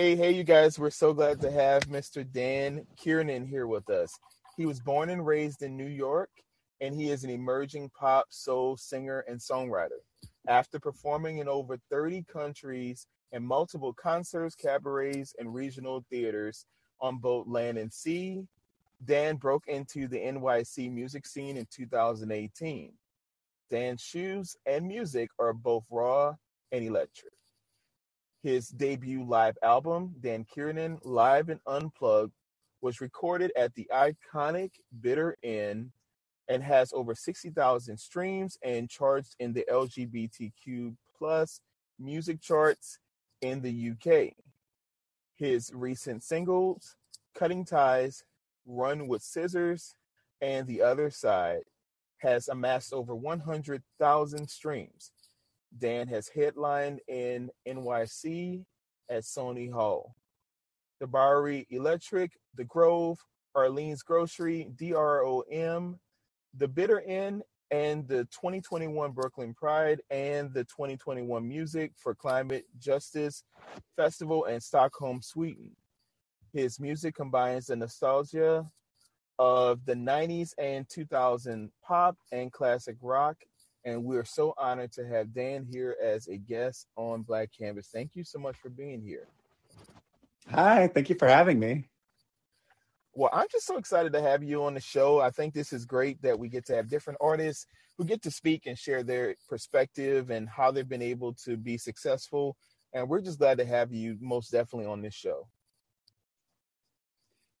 hey, hey, you guys. We're so glad to have Mr. Dan Kiernan here with us. He was born and raised in New York, and he is an emerging pop, soul singer, and songwriter. After performing in over 30 countries and multiple concerts, cabarets, and regional theaters on both land and sea, Dan broke into the NYC music scene in 2018. Dan's shoes and music are both raw and electric. His debut live album, Dan Kiernan Live and Unplugged, was recorded at the iconic Bitter End and has over 60,000 streams and charged in the LGBTQ plus music charts in the UK. His recent singles, Cutting Ties, Run with Scissors, and The Other Side, has amassed over 100,000 streams. Dan has headlined in NYC at Sony Hall, the Bowery Electric, The Grove, Arlene's Grocery, DROM, the Bitter End, and the 2021 Brooklyn Pride and the 2021 Music for Climate Justice Festival in Stockholm, Sweden. His music combines the nostalgia of the 90s and 2000 pop and classic rock and we're so honored to have Dan here as a guest on Black Canvas. Thank you so much for being here. Hi, thank you for having me. Well, I'm just so excited to have you on the show. I think this is great that we get to have different artists who get to speak and share their perspective and how they've been able to be successful. And we're just glad to have you most definitely on this show.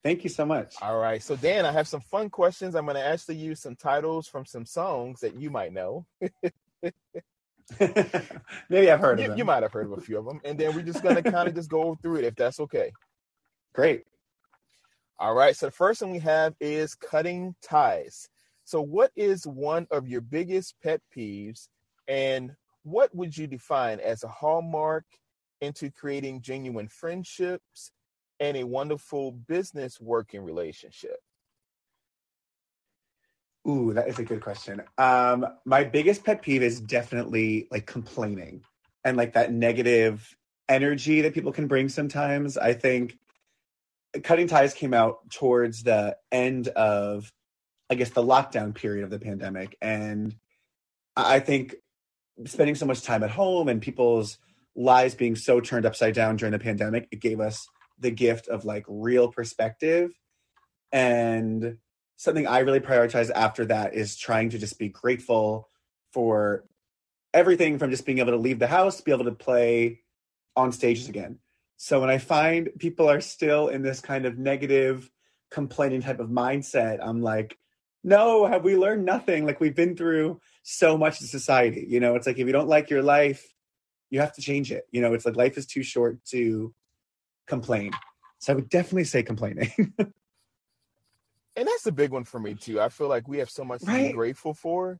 Thank you so much. All right. So, Dan, I have some fun questions. I'm going to actually use some titles from some songs that you might know. Maybe I've heard you, of them. You might have heard of a few of them. And then we're just going to kind of just go through it if that's okay. Great. All right. So, the first one we have is cutting ties. So, what is one of your biggest pet peeves? And what would you define as a hallmark into creating genuine friendships and a wonderful business working relationship? Ooh, that is a good question. Um, my biggest pet peeve is definitely like complaining and like that negative energy that people can bring sometimes. I think Cutting Ties came out towards the end of, I guess, the lockdown period of the pandemic. And I think spending so much time at home and people's lives being so turned upside down during the pandemic, it gave us the gift of like real perspective. And something i really prioritize after that is trying to just be grateful for everything from just being able to leave the house be able to play on stages again. So when i find people are still in this kind of negative complaining type of mindset i'm like no have we learned nothing? Like we've been through so much in society. You know it's like if you don't like your life you have to change it. You know it's like life is too short to complain. So I would definitely say complaining. and that's a big one for me too. I feel like we have so much right? to be grateful for.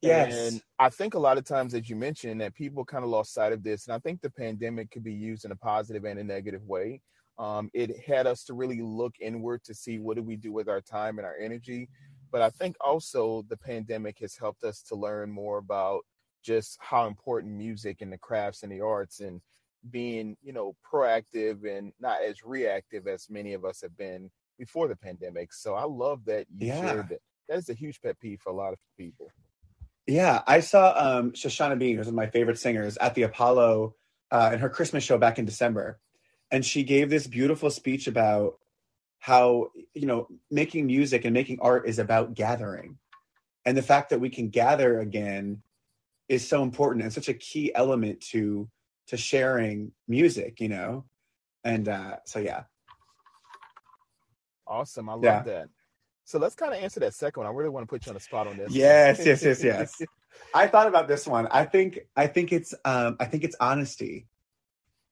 Yes. And I think a lot of times, as you mentioned, that people kind of lost sight of this. And I think the pandemic could be used in a positive and a negative way. Um, it had us to really look inward to see what do we do with our time and our energy. But I think also the pandemic has helped us to learn more about just how important music and the crafts and the arts and being you know proactive and not as reactive as many of us have been before the pandemic. So i love that you yeah. shared that. That is a huge pet peeve for a lot of people. Yeah i saw um shoshana bean who's one of my favorite singers at the apollo uh, in her christmas show back in december. And she gave this beautiful speech about how you know making music and making art is about gathering. And the fact that we can gather again is so important and such a key element to to sharing music, you know? And uh, so, yeah. Awesome. I love yeah. that. So let's kind of answer that second one. I really want to put you on the spot on this. Yes, yes, yes, yes. I thought about this one. I think I think it's um I think it's honesty.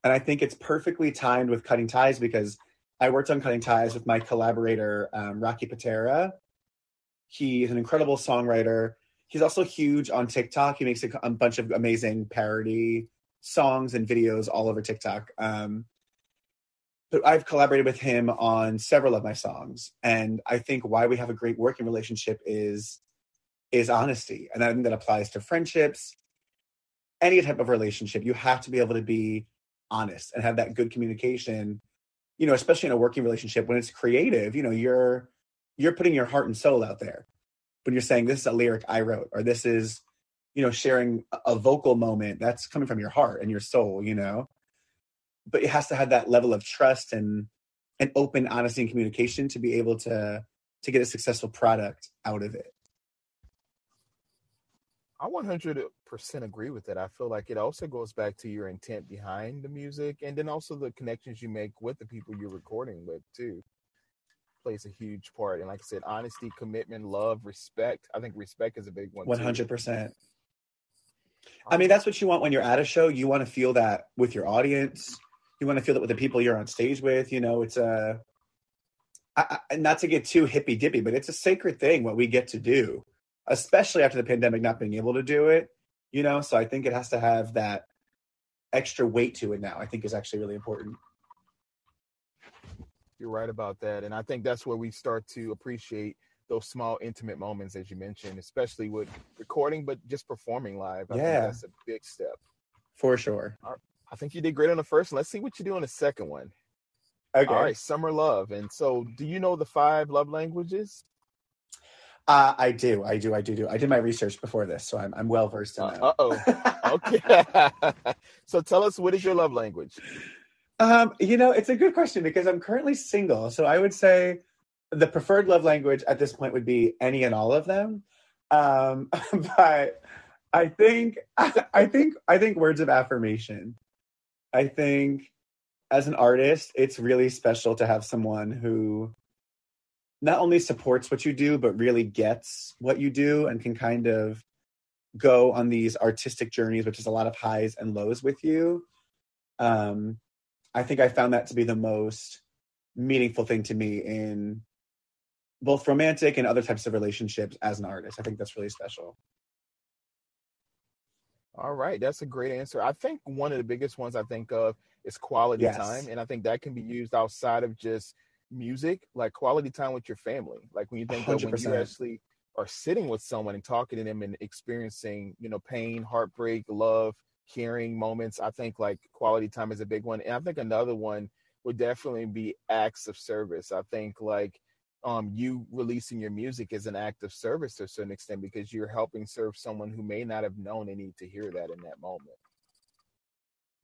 And I think it's perfectly timed with cutting ties because I worked on cutting ties with my collaborator um, Rocky Patera. He's an incredible songwriter. He's also huge on TikTok. He makes a, a bunch of amazing parody songs and videos all over TikTok. Um, but I've collaborated with him on several of my songs, and I think why we have a great working relationship is is honesty, and I think that applies to friendships, any type of relationship. You have to be able to be honest and have that good communication you know especially in a working relationship when it's creative you know you're you're putting your heart and soul out there when you're saying this is a lyric i wrote or this is you know sharing a vocal moment that's coming from your heart and your soul you know but it has to have that level of trust and and open honesty and communication to be able to to get a successful product out of it I 100% agree with that. I feel like it also goes back to your intent behind the music and then also the connections you make with the people you're recording with, too. Plays a huge part. And like I said, honesty, commitment, love, respect. I think respect is a big one. 100%. Too. I mean, that's what you want when you're at a show. You want to feel that with your audience. You want to feel that with the people you're on stage with. You know, it's a, I, I, not to get too hippy dippy, but it's a sacred thing what we get to do especially after the pandemic not being able to do it you know so i think it has to have that extra weight to it now i think is actually really important you're right about that and i think that's where we start to appreciate those small intimate moments as you mentioned especially with recording but just performing live I yeah. that's a big step. For sure. I think you did great on the first one. Let's see what you do on the second one. Okay. All right summer love. And so do you know the five love languages? Uh, I do, I do, I do, do. I did my research before this, so I'm I'm well versed in that. Uh oh. okay. so tell us, what is your love language? Um, you know, it's a good question because I'm currently single, so I would say the preferred love language at this point would be any and all of them. Um, but I think I think I think words of affirmation. I think as an artist, it's really special to have someone who not only supports what you do, but really gets what you do and can kind of go on these artistic journeys, which is a lot of highs and lows with you. Um, I think I found that to be the most meaningful thing to me in both romantic and other types of relationships as an artist. I think that's really special. All right, that's a great answer. I think one of the biggest ones I think of is quality yes. time, and I think that can be used outside of just music, like quality time with your family. Like when you think 100%. of when you actually are sitting with someone and talking to them and experiencing, you know, pain, heartbreak, love, caring moments. I think like quality time is a big one. And I think another one would definitely be acts of service. I think like um, you releasing your music is an act of service to a certain extent because you're helping serve someone who may not have known they need to hear that in that moment.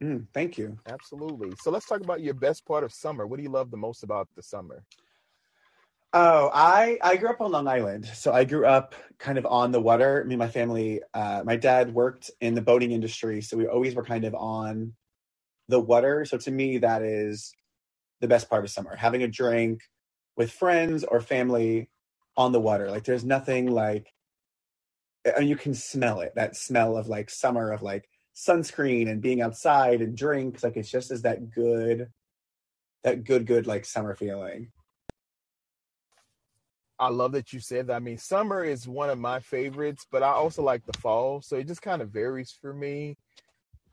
Mm, thank you. Absolutely. So let's talk about your best part of summer. What do you love the most about the summer? Oh, I I grew up on Long Island, so I grew up kind of on the water. I mean, my family. Uh, my dad worked in the boating industry, so we always were kind of on the water. So to me, that is the best part of summer: having a drink with friends or family on the water. Like there's nothing like, and you can smell it. That smell of like summer of like sunscreen and being outside and drinks. Like it's just as that good, that good, good like summer feeling. I love that you said that. I mean, summer is one of my favorites, but I also like the fall. So it just kind of varies for me.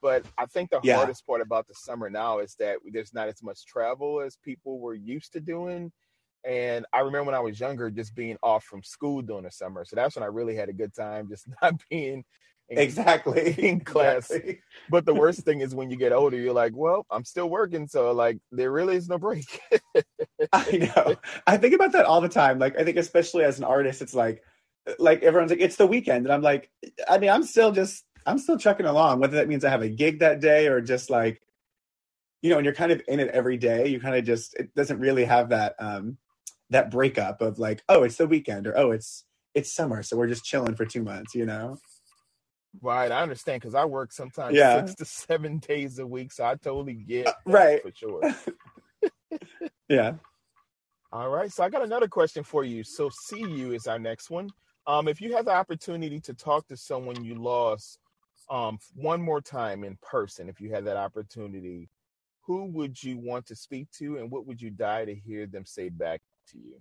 But I think the yeah. hardest part about the summer now is that there's not as much travel as people were used to doing. And I remember when I was younger, just being off from school during the summer. So that's when I really had a good time, just not being exactly in class. Exactly. But the worst thing is when you get older, you're like, well, I'm still working, so like there really is no break. I know. I think about that all the time. Like I think especially as an artist, it's like like everyone's like, it's the weekend. And I'm like, I mean, I'm still just I'm still trucking along, whether that means I have a gig that day or just like, you know, and you're kind of in it every day, you kind of just it doesn't really have that um that breakup of like, oh, it's the weekend or oh, it's it's summer, so we're just chilling for two months, you know? Right, I understand because I work sometimes yeah. six to seven days a week, so I totally get uh, right for sure. yeah. All right, so I got another question for you. So, see you is our next one. Um, if you had the opportunity to talk to someone you lost, um, one more time in person, if you had that opportunity, who would you want to speak to, and what would you die to hear them say back to you?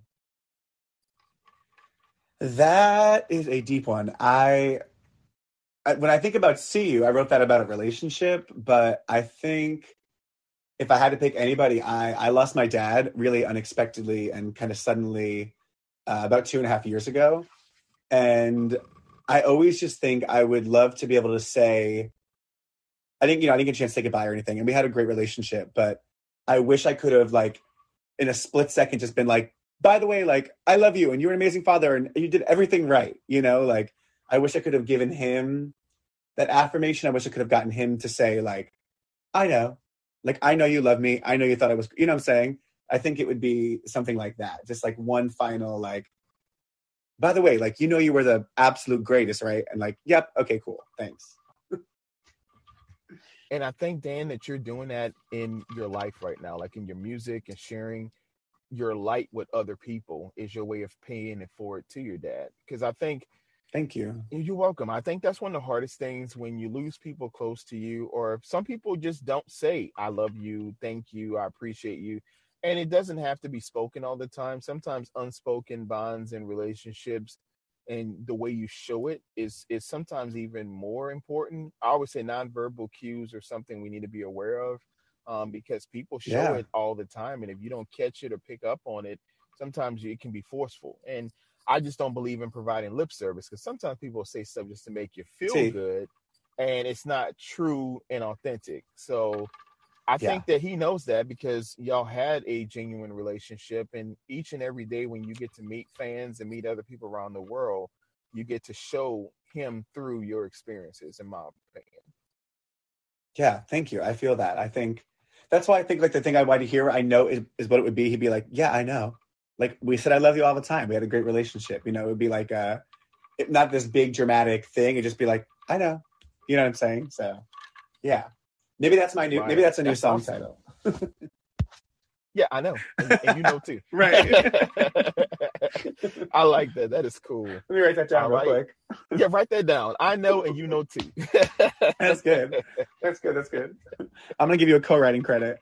That is a deep one. I when I think about see you, I wrote that about a relationship, but I think if I had to pick anybody, I I lost my dad really unexpectedly and kind of suddenly uh, about two and a half years ago, and I always just think I would love to be able to say I didn't, you know, I didn't get a chance to say goodbye or anything. And we had a great relationship, but I wish I could have like in a split second just been like, by the way, like I love you and you're an amazing father and you did everything right. You know, like I wish I could have given him that affirmation. I wish I could have gotten him to say like, I know, like I know you love me. I know you thought I was, you know what I'm saying? I think it would be something like that. Just like one final like, by the way, like you know you were the absolute greatest, right? And like, yep, okay, cool. Thanks. and I think Dan that you're doing that in your life right now, like in your music and sharing your light with other people is your way of paying it forward to your dad. Because I think Thank you. You're welcome. I think that's one of the hardest things when you lose people close to you, or some people just don't say, I love you, thank you, I appreciate you. And it doesn't have to be spoken all the time. Sometimes unspoken bonds and relationships and the way you show it is is sometimes even more important. I always say nonverbal cues are something we need to be aware of um, because people show yeah. it all the time, and if you don't catch it or pick up on it, sometimes it can be forceful. And I just don't believe in providing lip service because sometimes people say stuff just to make you feel See. good, and it's not true and authentic. So I yeah. think that he knows that because y'all had a genuine relationship, and each and every day when you get to meet fans and meet other people around the world, you get to show him through your experiences. In my opinion. Yeah, thank you. I feel that. I think that's why I think like the thing I want to hear, I know is, is what it would be. He'd be like, "Yeah, I know." Like we said, I love you all the time. We had a great relationship. You know, it would be like a uh, not this big dramatic thing. It'd just be like, "I know," you know what I'm saying? So, yeah. Maybe that's my new. Right. Maybe that's a new that's song awesome. title. yeah, I know, and, and, you know too. right. I like that. That is cool. Let me write that down real quick. yeah, write that down. I know, and you know too. that's good. That's good. That's good. I'm gonna give you a co-writing credit.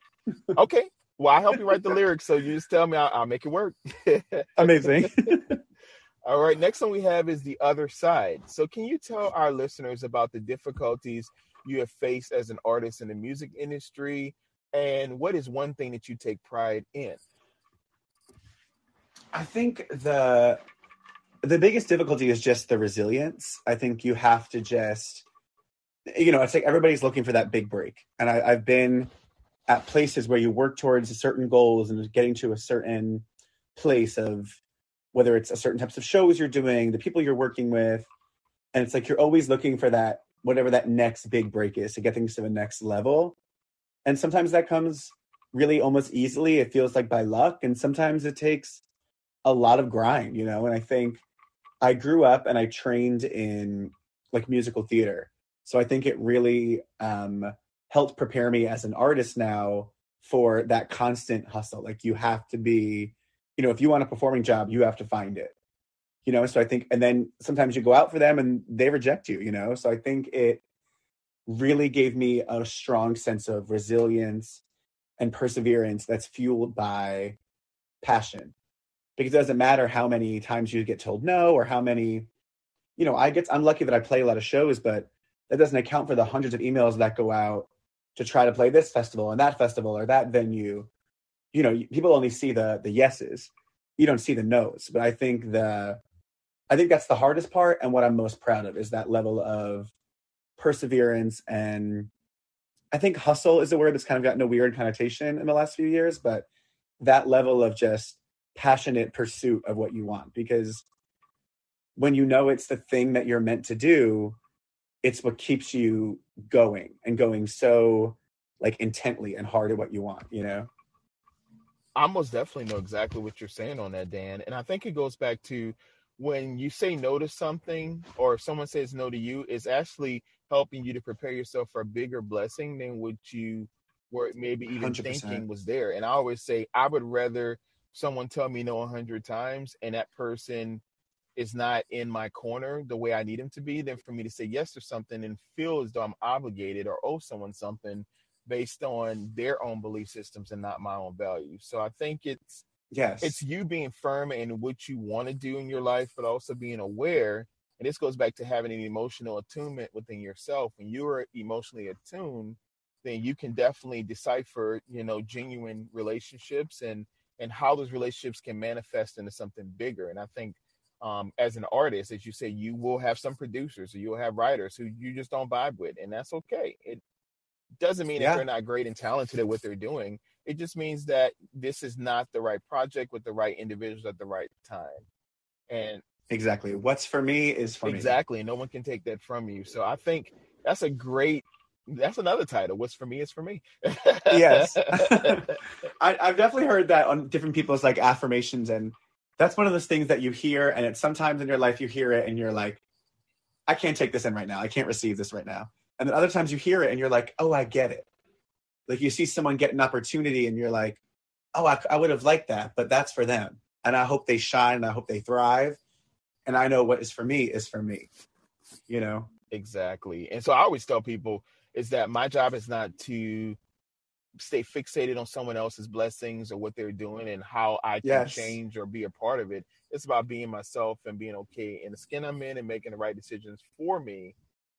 okay. Well, I help you write the lyrics, so you just tell me. I'll, I'll make it work. Amazing. All right. Next one we have is the other side. So, can you tell our listeners about the difficulties you have faced as an artist in the music industry, and what is one thing that you take pride in? I think the the biggest difficulty is just the resilience. I think you have to just, you know, it's like everybody's looking for that big break, and I, I've been at places where you work towards certain goals and getting to a certain place of whether it's a certain types of shows you're doing, the people you're working with, and it's like you're always looking for that whatever that next big break is to get things to the next level. And sometimes that comes really almost easily. It feels like by luck, and sometimes it takes a lot of grind, you know. And I think I grew up and I trained in like musical theater, so I think it really um, helped prepare me as an artist now for that constant hustle. Like you have to be, you know, if you want a performing job, you have to find it. You know, so I think, and then sometimes you go out for them and they reject you, you know? So I think it really gave me a strong sense of resilience and perseverance that's fueled by passion. Because it doesn't matter how many times you get told no or how many, you know, I get, I'm lucky that I play a lot of shows, but that doesn't account for the hundreds of emails that go out to try to play this festival and that festival or that venue you know people only see the the yeses you don't see the no's but i think the i think that's the hardest part and what i'm most proud of is that level of perseverance and i think hustle is a word that's kind of gotten a weird connotation in the last few years but that level of just passionate pursuit of what you want because when you know it's the thing that you're meant to do it's what keeps you going and going so like intently and hard at what you want, you know? I most definitely know exactly what you're saying on that, Dan. And I think it goes back to when you say no to something or if someone says no to you, it's actually helping you to prepare yourself for a bigger blessing than what you were maybe even 100%. thinking was there. And I always say I would rather someone tell me no a hundred times and that person is not in my corner the way I need him to be, than for me to say yes to something and feel as though I'm obligated or owe someone something based on their own belief systems and not my own values. So I think it's yes, it's you being firm in what you want to do in your life, but also being aware. And this goes back to having an emotional attunement within yourself. When you are emotionally attuned, then you can definitely decipher, you know, genuine relationships and and how those relationships can manifest into something bigger. And I think um, as an artist, as you say, you will have some producers or you'll have writers who you just don't vibe with, and that's okay. It Doesn't mean Yeah. that they're not great and talented at what they're doing. It just means that this is not the right project with the right individuals at the right time. And Exactly. What's for me is for me. exactly, no one can take that from you. So I think that's a great. That's another title. What's for me is for me. Yes. I, I've definitely heard that on different people's like affirmations, and that's one of those things that you hear, and it's sometimes in your life you hear it, and you're like, I can't take this in right now. I can't receive this right now. And then other times you hear it, and you're like, oh, I get it. Like you see someone get an opportunity, and you're like, oh, I, I would have liked that, but that's for them, and I hope they shine, and I hope they thrive, and I know what is for me is for me. You know. Exactly. And so I always tell people is that my job is not to stay fixated on someone else's blessings or what they're doing and how I can Yes. change or be a part of it. It's about being myself and being okay in the skin I'm in and making the right decisions for me,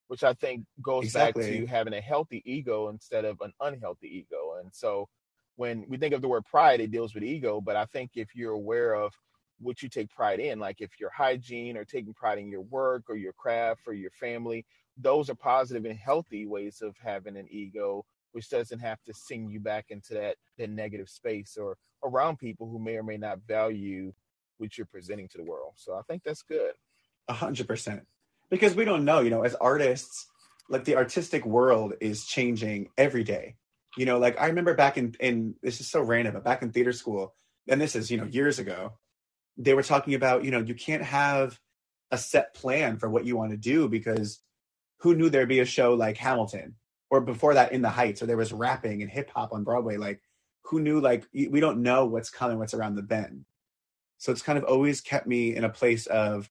which I think goes back to having a healthy ego instead of an unhealthy ego. And so when we think of the word pride, it deals with ego, but I think if you're aware of what you take pride in, like if your hygiene or taking pride in your work or your craft or your family, those are positive and healthy ways of having an ego, which doesn't have to sing you back into that, that negative space or around people who may or may not value what you're presenting to the world. So I think that's good. A hundred percent. Because we don't know, you know, as artists, like the artistic world is changing every day. You know, like I remember back in in this is so random, but back in theater school, and this is, you know, years ago, they were talking about, you know, you can't have a set plan for what you want to do because who knew there'd be a show like Hamilton or before that in the Heights or there was rapping and hip hop on Broadway like who knew like we don't know what's coming what's around the bend. So it's kind of always kept me in a place of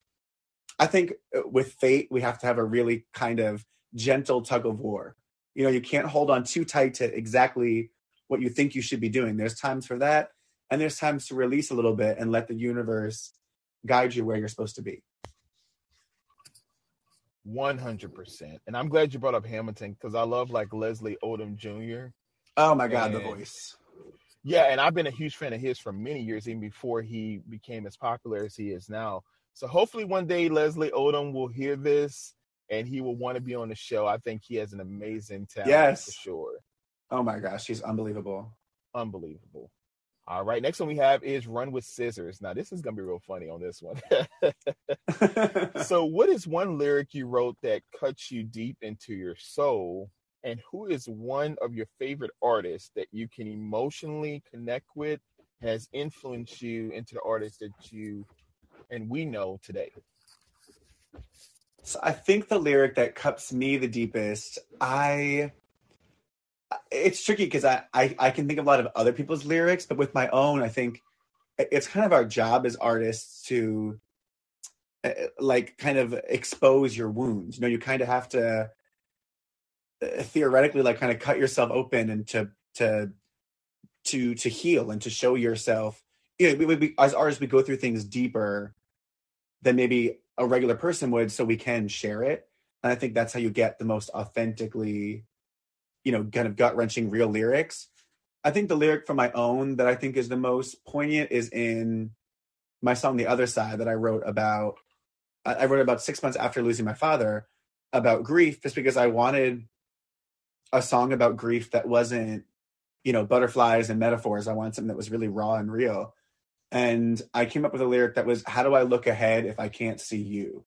I think uh, with fate, we have to have a really kind of gentle tug of war. You know, you can't hold on too tight to exactly what you think you should be doing. There's times for that, and there's times to release a little bit and let the universe guide you where you're supposed to be. 100%. And I'm glad you brought up Hamilton because I love like Leslie Odom Jr. Oh my God, the voice. Yeah, and I've been a huge fan of his for many years, even before he became as popular as he is now. So hopefully one day Leslie Odom will hear this and he will want to be on the show. I think he has an amazing talent Yes. for sure. Oh my gosh, she's unbelievable. Unbelievable. All right, next one we have is Run with Scissors. Now this is gonna be real funny on this one. so what is one lyric you wrote that cuts you deep into your soul? And who is one of your favorite artists that you can emotionally connect with, has influenced you into the artist that you and we know today? So I think the lyric that cuts me the deepest, I it's tricky because I, I I can think of a lot of other people's lyrics, but with my own, I think it's kind of our job as artists to uh, like kind of expose your wounds. You know, you kind of have to uh, theoretically like kind of cut yourself open and to to to to heal and to show yourself. You know, we, we, as artists we go through things deeper than maybe a regular person would so we can share it and i think that's how you get the most authentically you know kind of gut-wrenching real lyrics. I think the lyric from my own that i think is the most poignant is in my song the other side that i wrote about i I wrote about six months after losing my father about grief just because i wanted a song about grief that wasn't you know butterflies and metaphors. I wanted something that was really raw and real. And I came up with a lyric that was, How do I look ahead if I can't see you?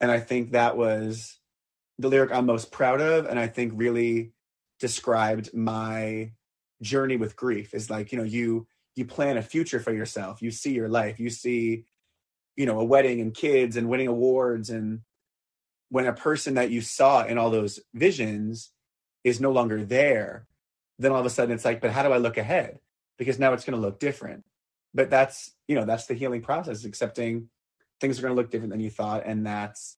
And I think that was the lyric I'm most proud of. And I think really described my journey with grief is like, you know, you you plan a future for yourself. You see your life. You see, you know, a wedding and kids and winning awards. And when a person that you saw in all those visions is no longer there, then all of a sudden it's like, but how do I look ahead? Because now it's going to look different but that's you know that's the healing process accepting things are going to look different than you thought and that's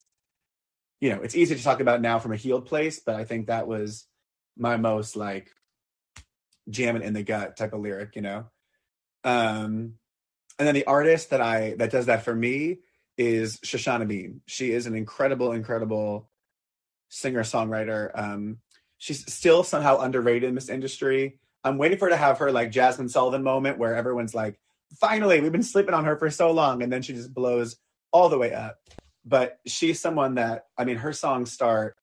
you know it's easy to talk about now from a healed place but i think that was my most like jamming in the gut type of lyric you know? Um and then the artist that i that does that for me is shoshana bean. She is an incredible incredible singer songwriter um she's still somehow underrated in this industry. I'm waiting for her to have her like jazmine sullivan moment where everyone's like finally we've been sleeping on her for so long and then she just blows all the way up but she's someone that i mean her songs start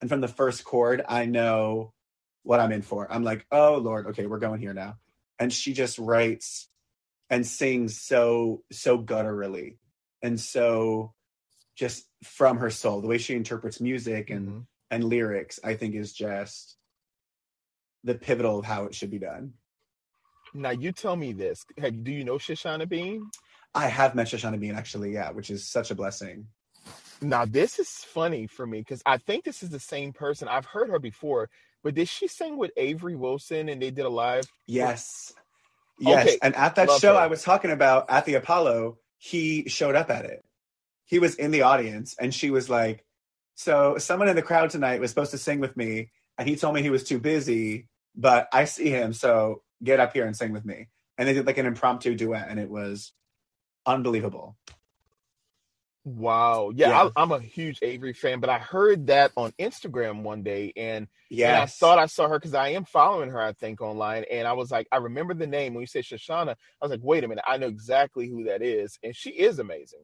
And from the first chord, I know what I'm in for. I'm like, oh Lord, okay, we're going here now. And she just writes and sings so, so gutturally and so just from her soul. The way she interprets music and Mhm. and lyrics, I think is just the pivotal of how it should be done. Now you tell me this. Have, do you know Shoshana Bean? I have met Shoshana Bean actually, yeah, which is such a blessing. Now this is funny for me because I think this is the same person. I've heard her before, but did she sing with Avery Wilson and they did a live? Yes. Yes. Okay, And at that love show her. I was talking about at the Apollo, he showed up at it. He was in the audience and she was like, So someone in the crowd tonight was supposed to sing with me, and he told me he was too busy, but I see him, so get up here and sing with me. And they did like an impromptu duet, and it was unbelievable. Wow. Yeah, Yeah. I, I'm a huge Avery fan, but I heard that on Instagram one day and, yeah, I thought I saw her because I am following her, I think, online. And I was like, I remember the name when you said Shoshana. I was like, wait a minute, I know exactly who that is. And she is amazing.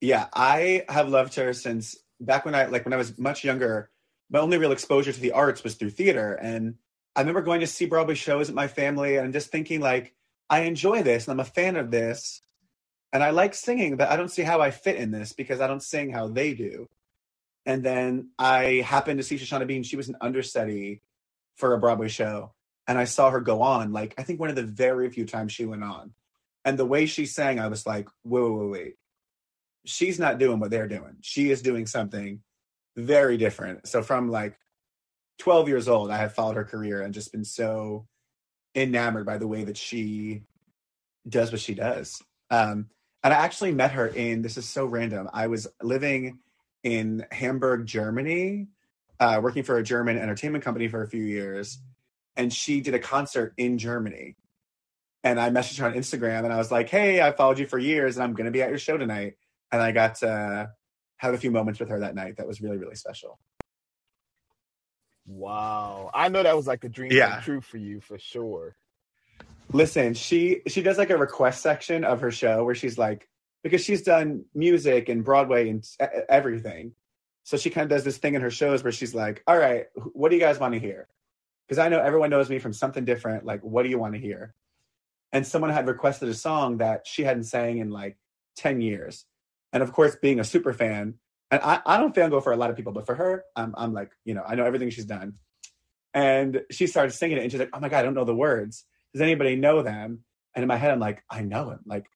Yeah, I have loved her since back when I like when I was much younger. My only real exposure to the arts was through theater, and I remember going to see Broadway shows with my family and just thinking like, I enjoy this and I'm a fan of this, and I like singing, but I don't see how I fit in this because I don't sing how they do. And then I happened to see Shoshana Bean. She was an understudy for a Broadway show, and I saw her go on. Like I think one of the very few times she went on, and the way she sang, I was like, wait, wait, wait she's not doing what they're doing. She is doing something very different. So from like 12 years old, I have followed her career and just been so enamored by the way that she does what she does. Um, and I actually met her in this is so random. I was living in Hamburg, Germany, uh, working for a German entertainment company for a few years, and she did a concert in Germany. And I messaged her on Instagram and I was like, Hey, I followed you for years and I'm going to be at your show tonight. And I got to have a few moments with her that night. That was really, really special. Wow. I know that was like a dream Yeah. come true for you for sure. Listen, she she does like a request section of her show where she's like, because she's done music and Broadway and everything. So she kind of does this thing in her shows where she's like, all right, what do you guys want to hear? Because I know everyone knows me from something different. Like, what do you want to hear? And someone had requested a song that she hadn't sang in like 10 years. And of course, being a super fan, and I, I don't fangirl for a lot of people, but for her, I'm, I'm like, you know, I know everything she's done. And she started singing it and she's like, oh my God, I don't know the words. Does anybody know them? And in my head, I'm like, I know him. Like,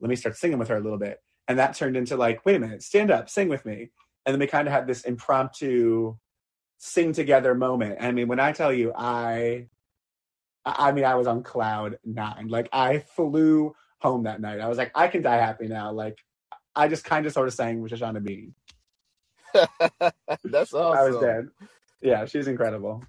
let me start singing with her a little bit. And that turned into like, wait a minute, stand up, sing with me. And then we kind of had this impromptu sing together moment. I mean, when I tell you, I, I mean, I was on cloud nine. Like, I flew home that night. I was like, I can die happy now. Like, I just kind of sort of sang with Shoshana Bean. That's awesome. I was dead. Yeah, she's incredible.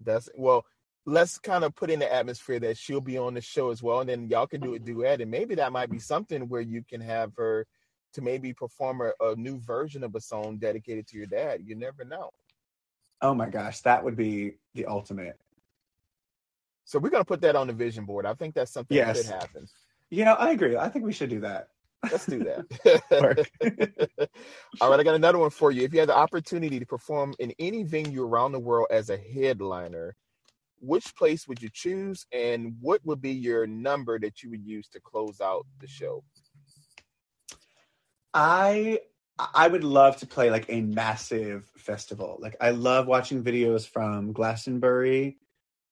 That's well, let's kind of put in the atmosphere that she'll be on the show as well, and then y'all can do a mm-hmm. duet, and maybe that might be something where you can have her to maybe perform a, a new version of a song dedicated to your dad. You never know. Oh my gosh, that would be the ultimate. So we're gonna put that on the vision board. I think that's something Yes. that could happen. You know, I agree. I think we should do that. Let's do that. All right, I got another one for you. If you had the opportunity to perform in any venue around the world as a headliner, which place would you choose, and what would be your number that you would use to close out the show? I I would love to play like a massive festival. Like I love watching videos from Glastonbury,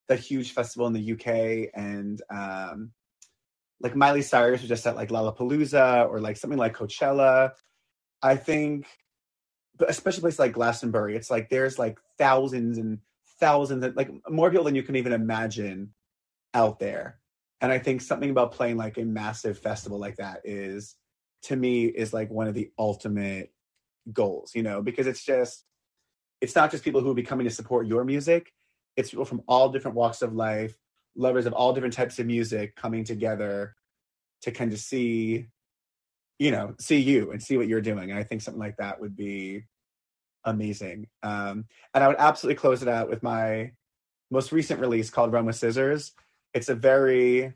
the huge festival in the UK, and um, like Miley Cyrus was just at like Lollapalooza or like something like Coachella. I think, but especially places like Glastonbury, it's like there's like thousands and thousands, and like more people than you can even imagine out there. And I think something about playing like a massive festival like that is to me is like one of the ultimate goals, you know, because it's just it's not just people who will be coming to support your music, it's people from all different walks of life, lovers of all different types of music coming together to kind of see you know, see you and see what you're doing. And I think something like that would be amazing. Um and I would absolutely close it out with my most recent release called Run with Scissors. It's a very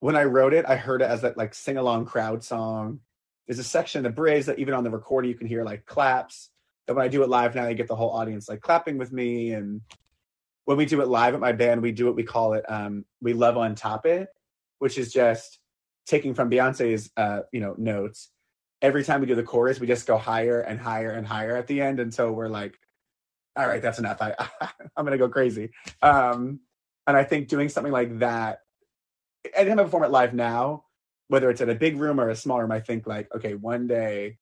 when I wrote it, I heard it as that like sing along crowd song. There's a section, the bridge that even on the recording you can hear like claps. that when I do it live now, I get the whole audience like clapping with me. And when we do it live at my band, we do what we call it, um, we love on top it, which is just taking from Beyonce's, uh, you know, notes. Every time we do the chorus, we just go higher and higher and higher at the end until we're like, all right, that's enough. I, I'm going to go crazy. Um, and I think doing something like that, anytime I perform it live now, whether it's at a big room or a small room, I think like, okay, one day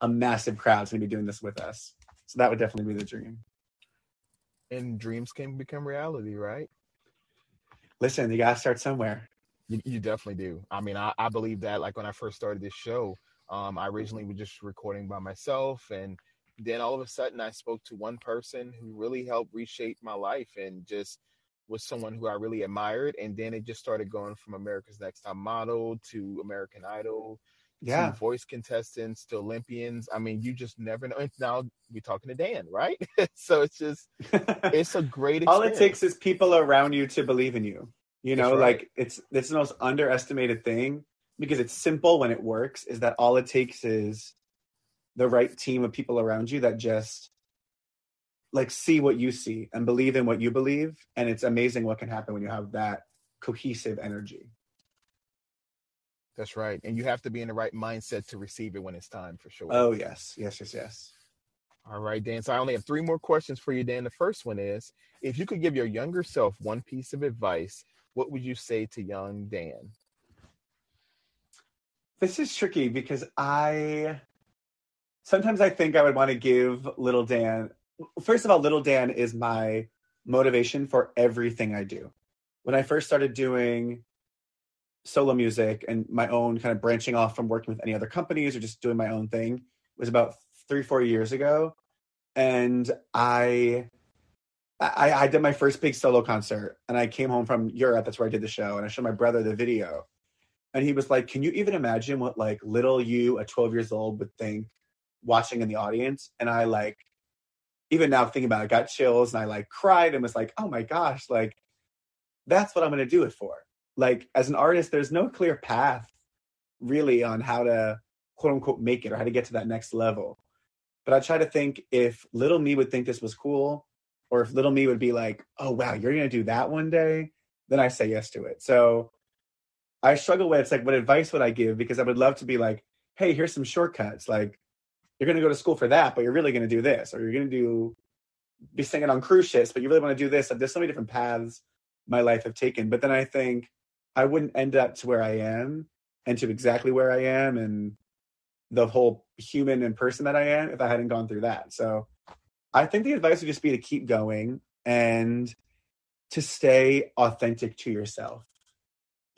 a massive crowd's gonna be doing this with us. So that would definitely be the dream. And dreams can become reality, right? Listen, you gotta start somewhere. You, you definitely do. I mean, I, I believe that. Like when I first started this show, um, I originally was just recording by myself, and then all of a sudden, I spoke to one person who really helped reshape my life, and just was someone who I really admired. And then it just started going from America's Next Top Model to American Idol yeah. to voice contestants to Olympians. I mean, you just never know. And now we're talking to Dan, right? so it's just, it's a great All it takes is people around you to believe in you. You know, right. like it's, it's the most underestimated thing because it's simple when it works is that all it takes is the right team of people around you that just like see what you see and believe in what you believe. And it's amazing what can happen when you have that cohesive energy. That's right. And you have to be in the right mindset to receive it when it's time for sure. Oh yes. Yes yes yes. All right dan. So i only have three more questions for you dan. The first one is if you could give your younger self one piece of advice what would you say to young dan this is tricky because i sometimes i think i would want to give little dan first of all, Little Dan is my motivation for everything I do. When I first started doing solo music and my own kind of branching off from working with any other companies or just doing my own thing was about three, four years ago. And I, I, I did my first big solo concert and I came home from Europe. That's where I did the show. And I showed my brother the video. And he was like, Can you even imagine what like little you at 12 years old would think watching in the audience? And I like even now thinking about it, I got chills and I like cried and was like, oh my gosh, like that's what I'm going to do it for. Like as an artist, there's no clear path really on how to quote unquote make it or how to get to that next level. But I try to think if little me would think this was cool, or if little me would be like, oh wow, you're going to do that one day, then I say yes to it. So I struggle with it's like, what advice would I give? Because I would love to be like, hey, here's some shortcuts. Like, you're going to go to school for that, but you're really going to do this, or you're going to do be singing on cruise ships, but you really want to do this. There's so many different paths my life have taken. But then I think I wouldn't end up to where I am and to exactly where I am and the whole human and person that I am if I hadn't gone through that. So I think the advice would just be to keep going and to stay authentic to yourself.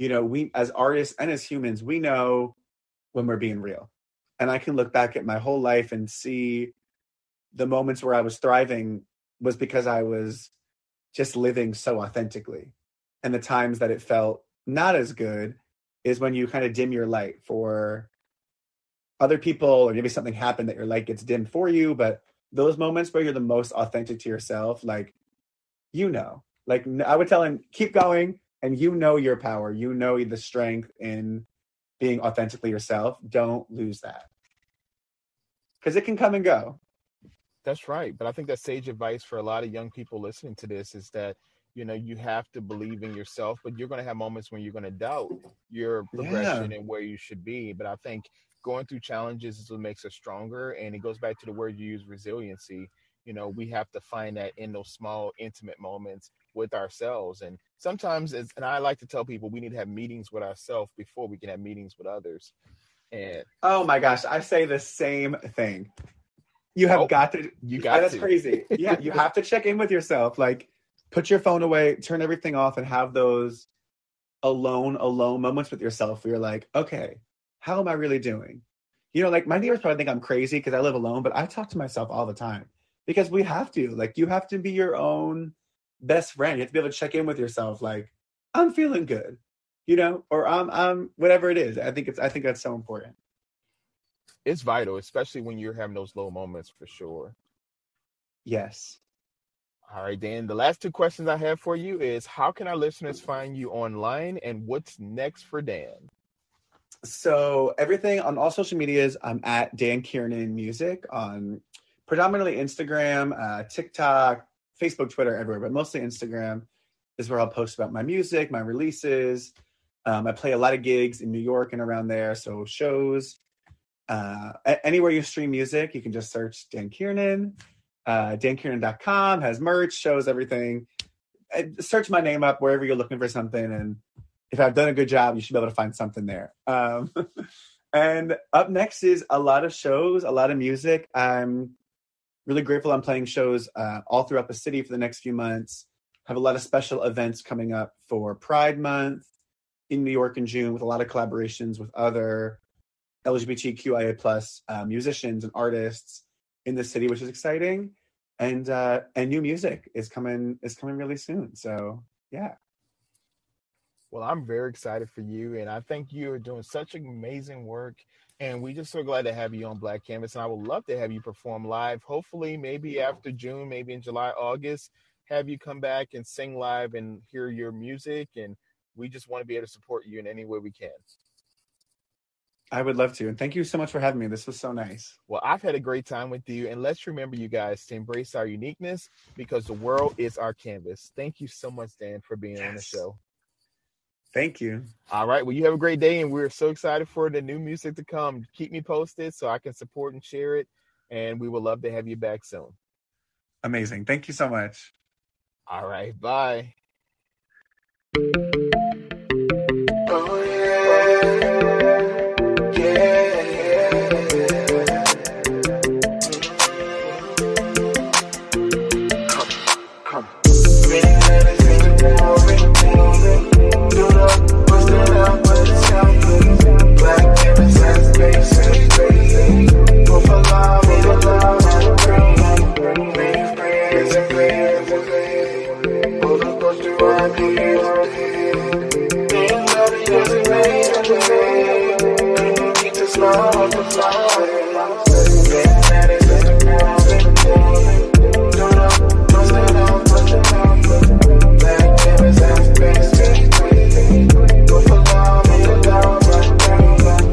You know, we as artists and as humans, we know when we're being real and I can look back at my whole life and see the moments where I was thriving was because I was just living so authentically. And the times that it felt not as good is when you kind of dim your light for other people, or maybe something happened that your light gets dimmed for you. But those moments where you're the most authentic to yourself, like, you know, like I would tell him, keep going. And you know your power, you know the strength in being authentically yourself. Don't lose that because it can come and go. That's right. But I think that sage advice for a lot of young people listening to this is that, you know, you have to believe in yourself, but you're going to have moments when you're going to doubt your progression yeah. and where you should be. But I think going through challenges is what makes us stronger. And it goes back to the word you use, resiliency. You know, we have to find that in those small, intimate moments with ourselves. And sometimes, and I like to tell people, we need to have meetings with ourselves before we can have meetings with others. And oh my gosh, I say the same thing. You have oh, got to. You got. That's to. crazy. Yeah, you have to check in with yourself. Like, put your phone away, turn everything off, and have those alone, alone moments with yourself. Where you're like, okay, how am I really doing? You know, like my neighbors probably think I'm crazy because I live alone, but I talk to myself all the time because we have to. Like, you have to be your own best friend. You have to be able to check in with yourself. Like, I'm feeling good you know, or um, um, whatever it is. I think it's, I think that's so important. It's vital, especially when you're having those low moments for sure. Yes. All right, Dan. The last two questions I have for you is how can our listeners find you online and what's next for Dan? So everything on all social medias, I'm at Dan Kiernan Music on predominantly Instagram, uh, TikTok, Facebook, Twitter, everywhere, but mostly Instagram is where I'll post about my music, my releases. Um, I play a lot of gigs in New York and around there, so shows. Uh, anywhere you stream music, you can just search Dan Kiernan. Uh, DanKiernan.com has merch, shows, everything. search my name up wherever you're looking for something, and if I've done a good job, you should be able to find something there. Um, and up next is a lot of shows, a lot of music. I'm really grateful I'm playing shows uh, all throughout the city for the next few months. Have a lot of special events coming up for Pride Month in New York in June with a lot of collaborations with other LGBTQIA plus uh, musicians and artists in the city, which is exciting. And uh, and new music is coming is coming really soon. So yeah. Well, I'm very excited for you, and I think you are doing such amazing work. And we just so glad to have you on Black Canvas. And I would love to have you perform live. Hopefully, maybe after June, maybe in July, August, have you come back and sing live and hear your music. And we just want to be able to support you in any way we can. I would love to. And thank you so much for having me. This was so nice. Well, I've had a great time with you. And let's remember, you guys, to embrace our uniqueness because the world is our canvas. Thank you so much, Dan, for being yes. on the show. Thank you. All right. Well, you have a great day. And we're so excited for the new music to come. Keep me posted so I can support and share it. And we would love to have you back soon. Amazing. Thank you so much. All right. Bye. Oh, Flower, the flower.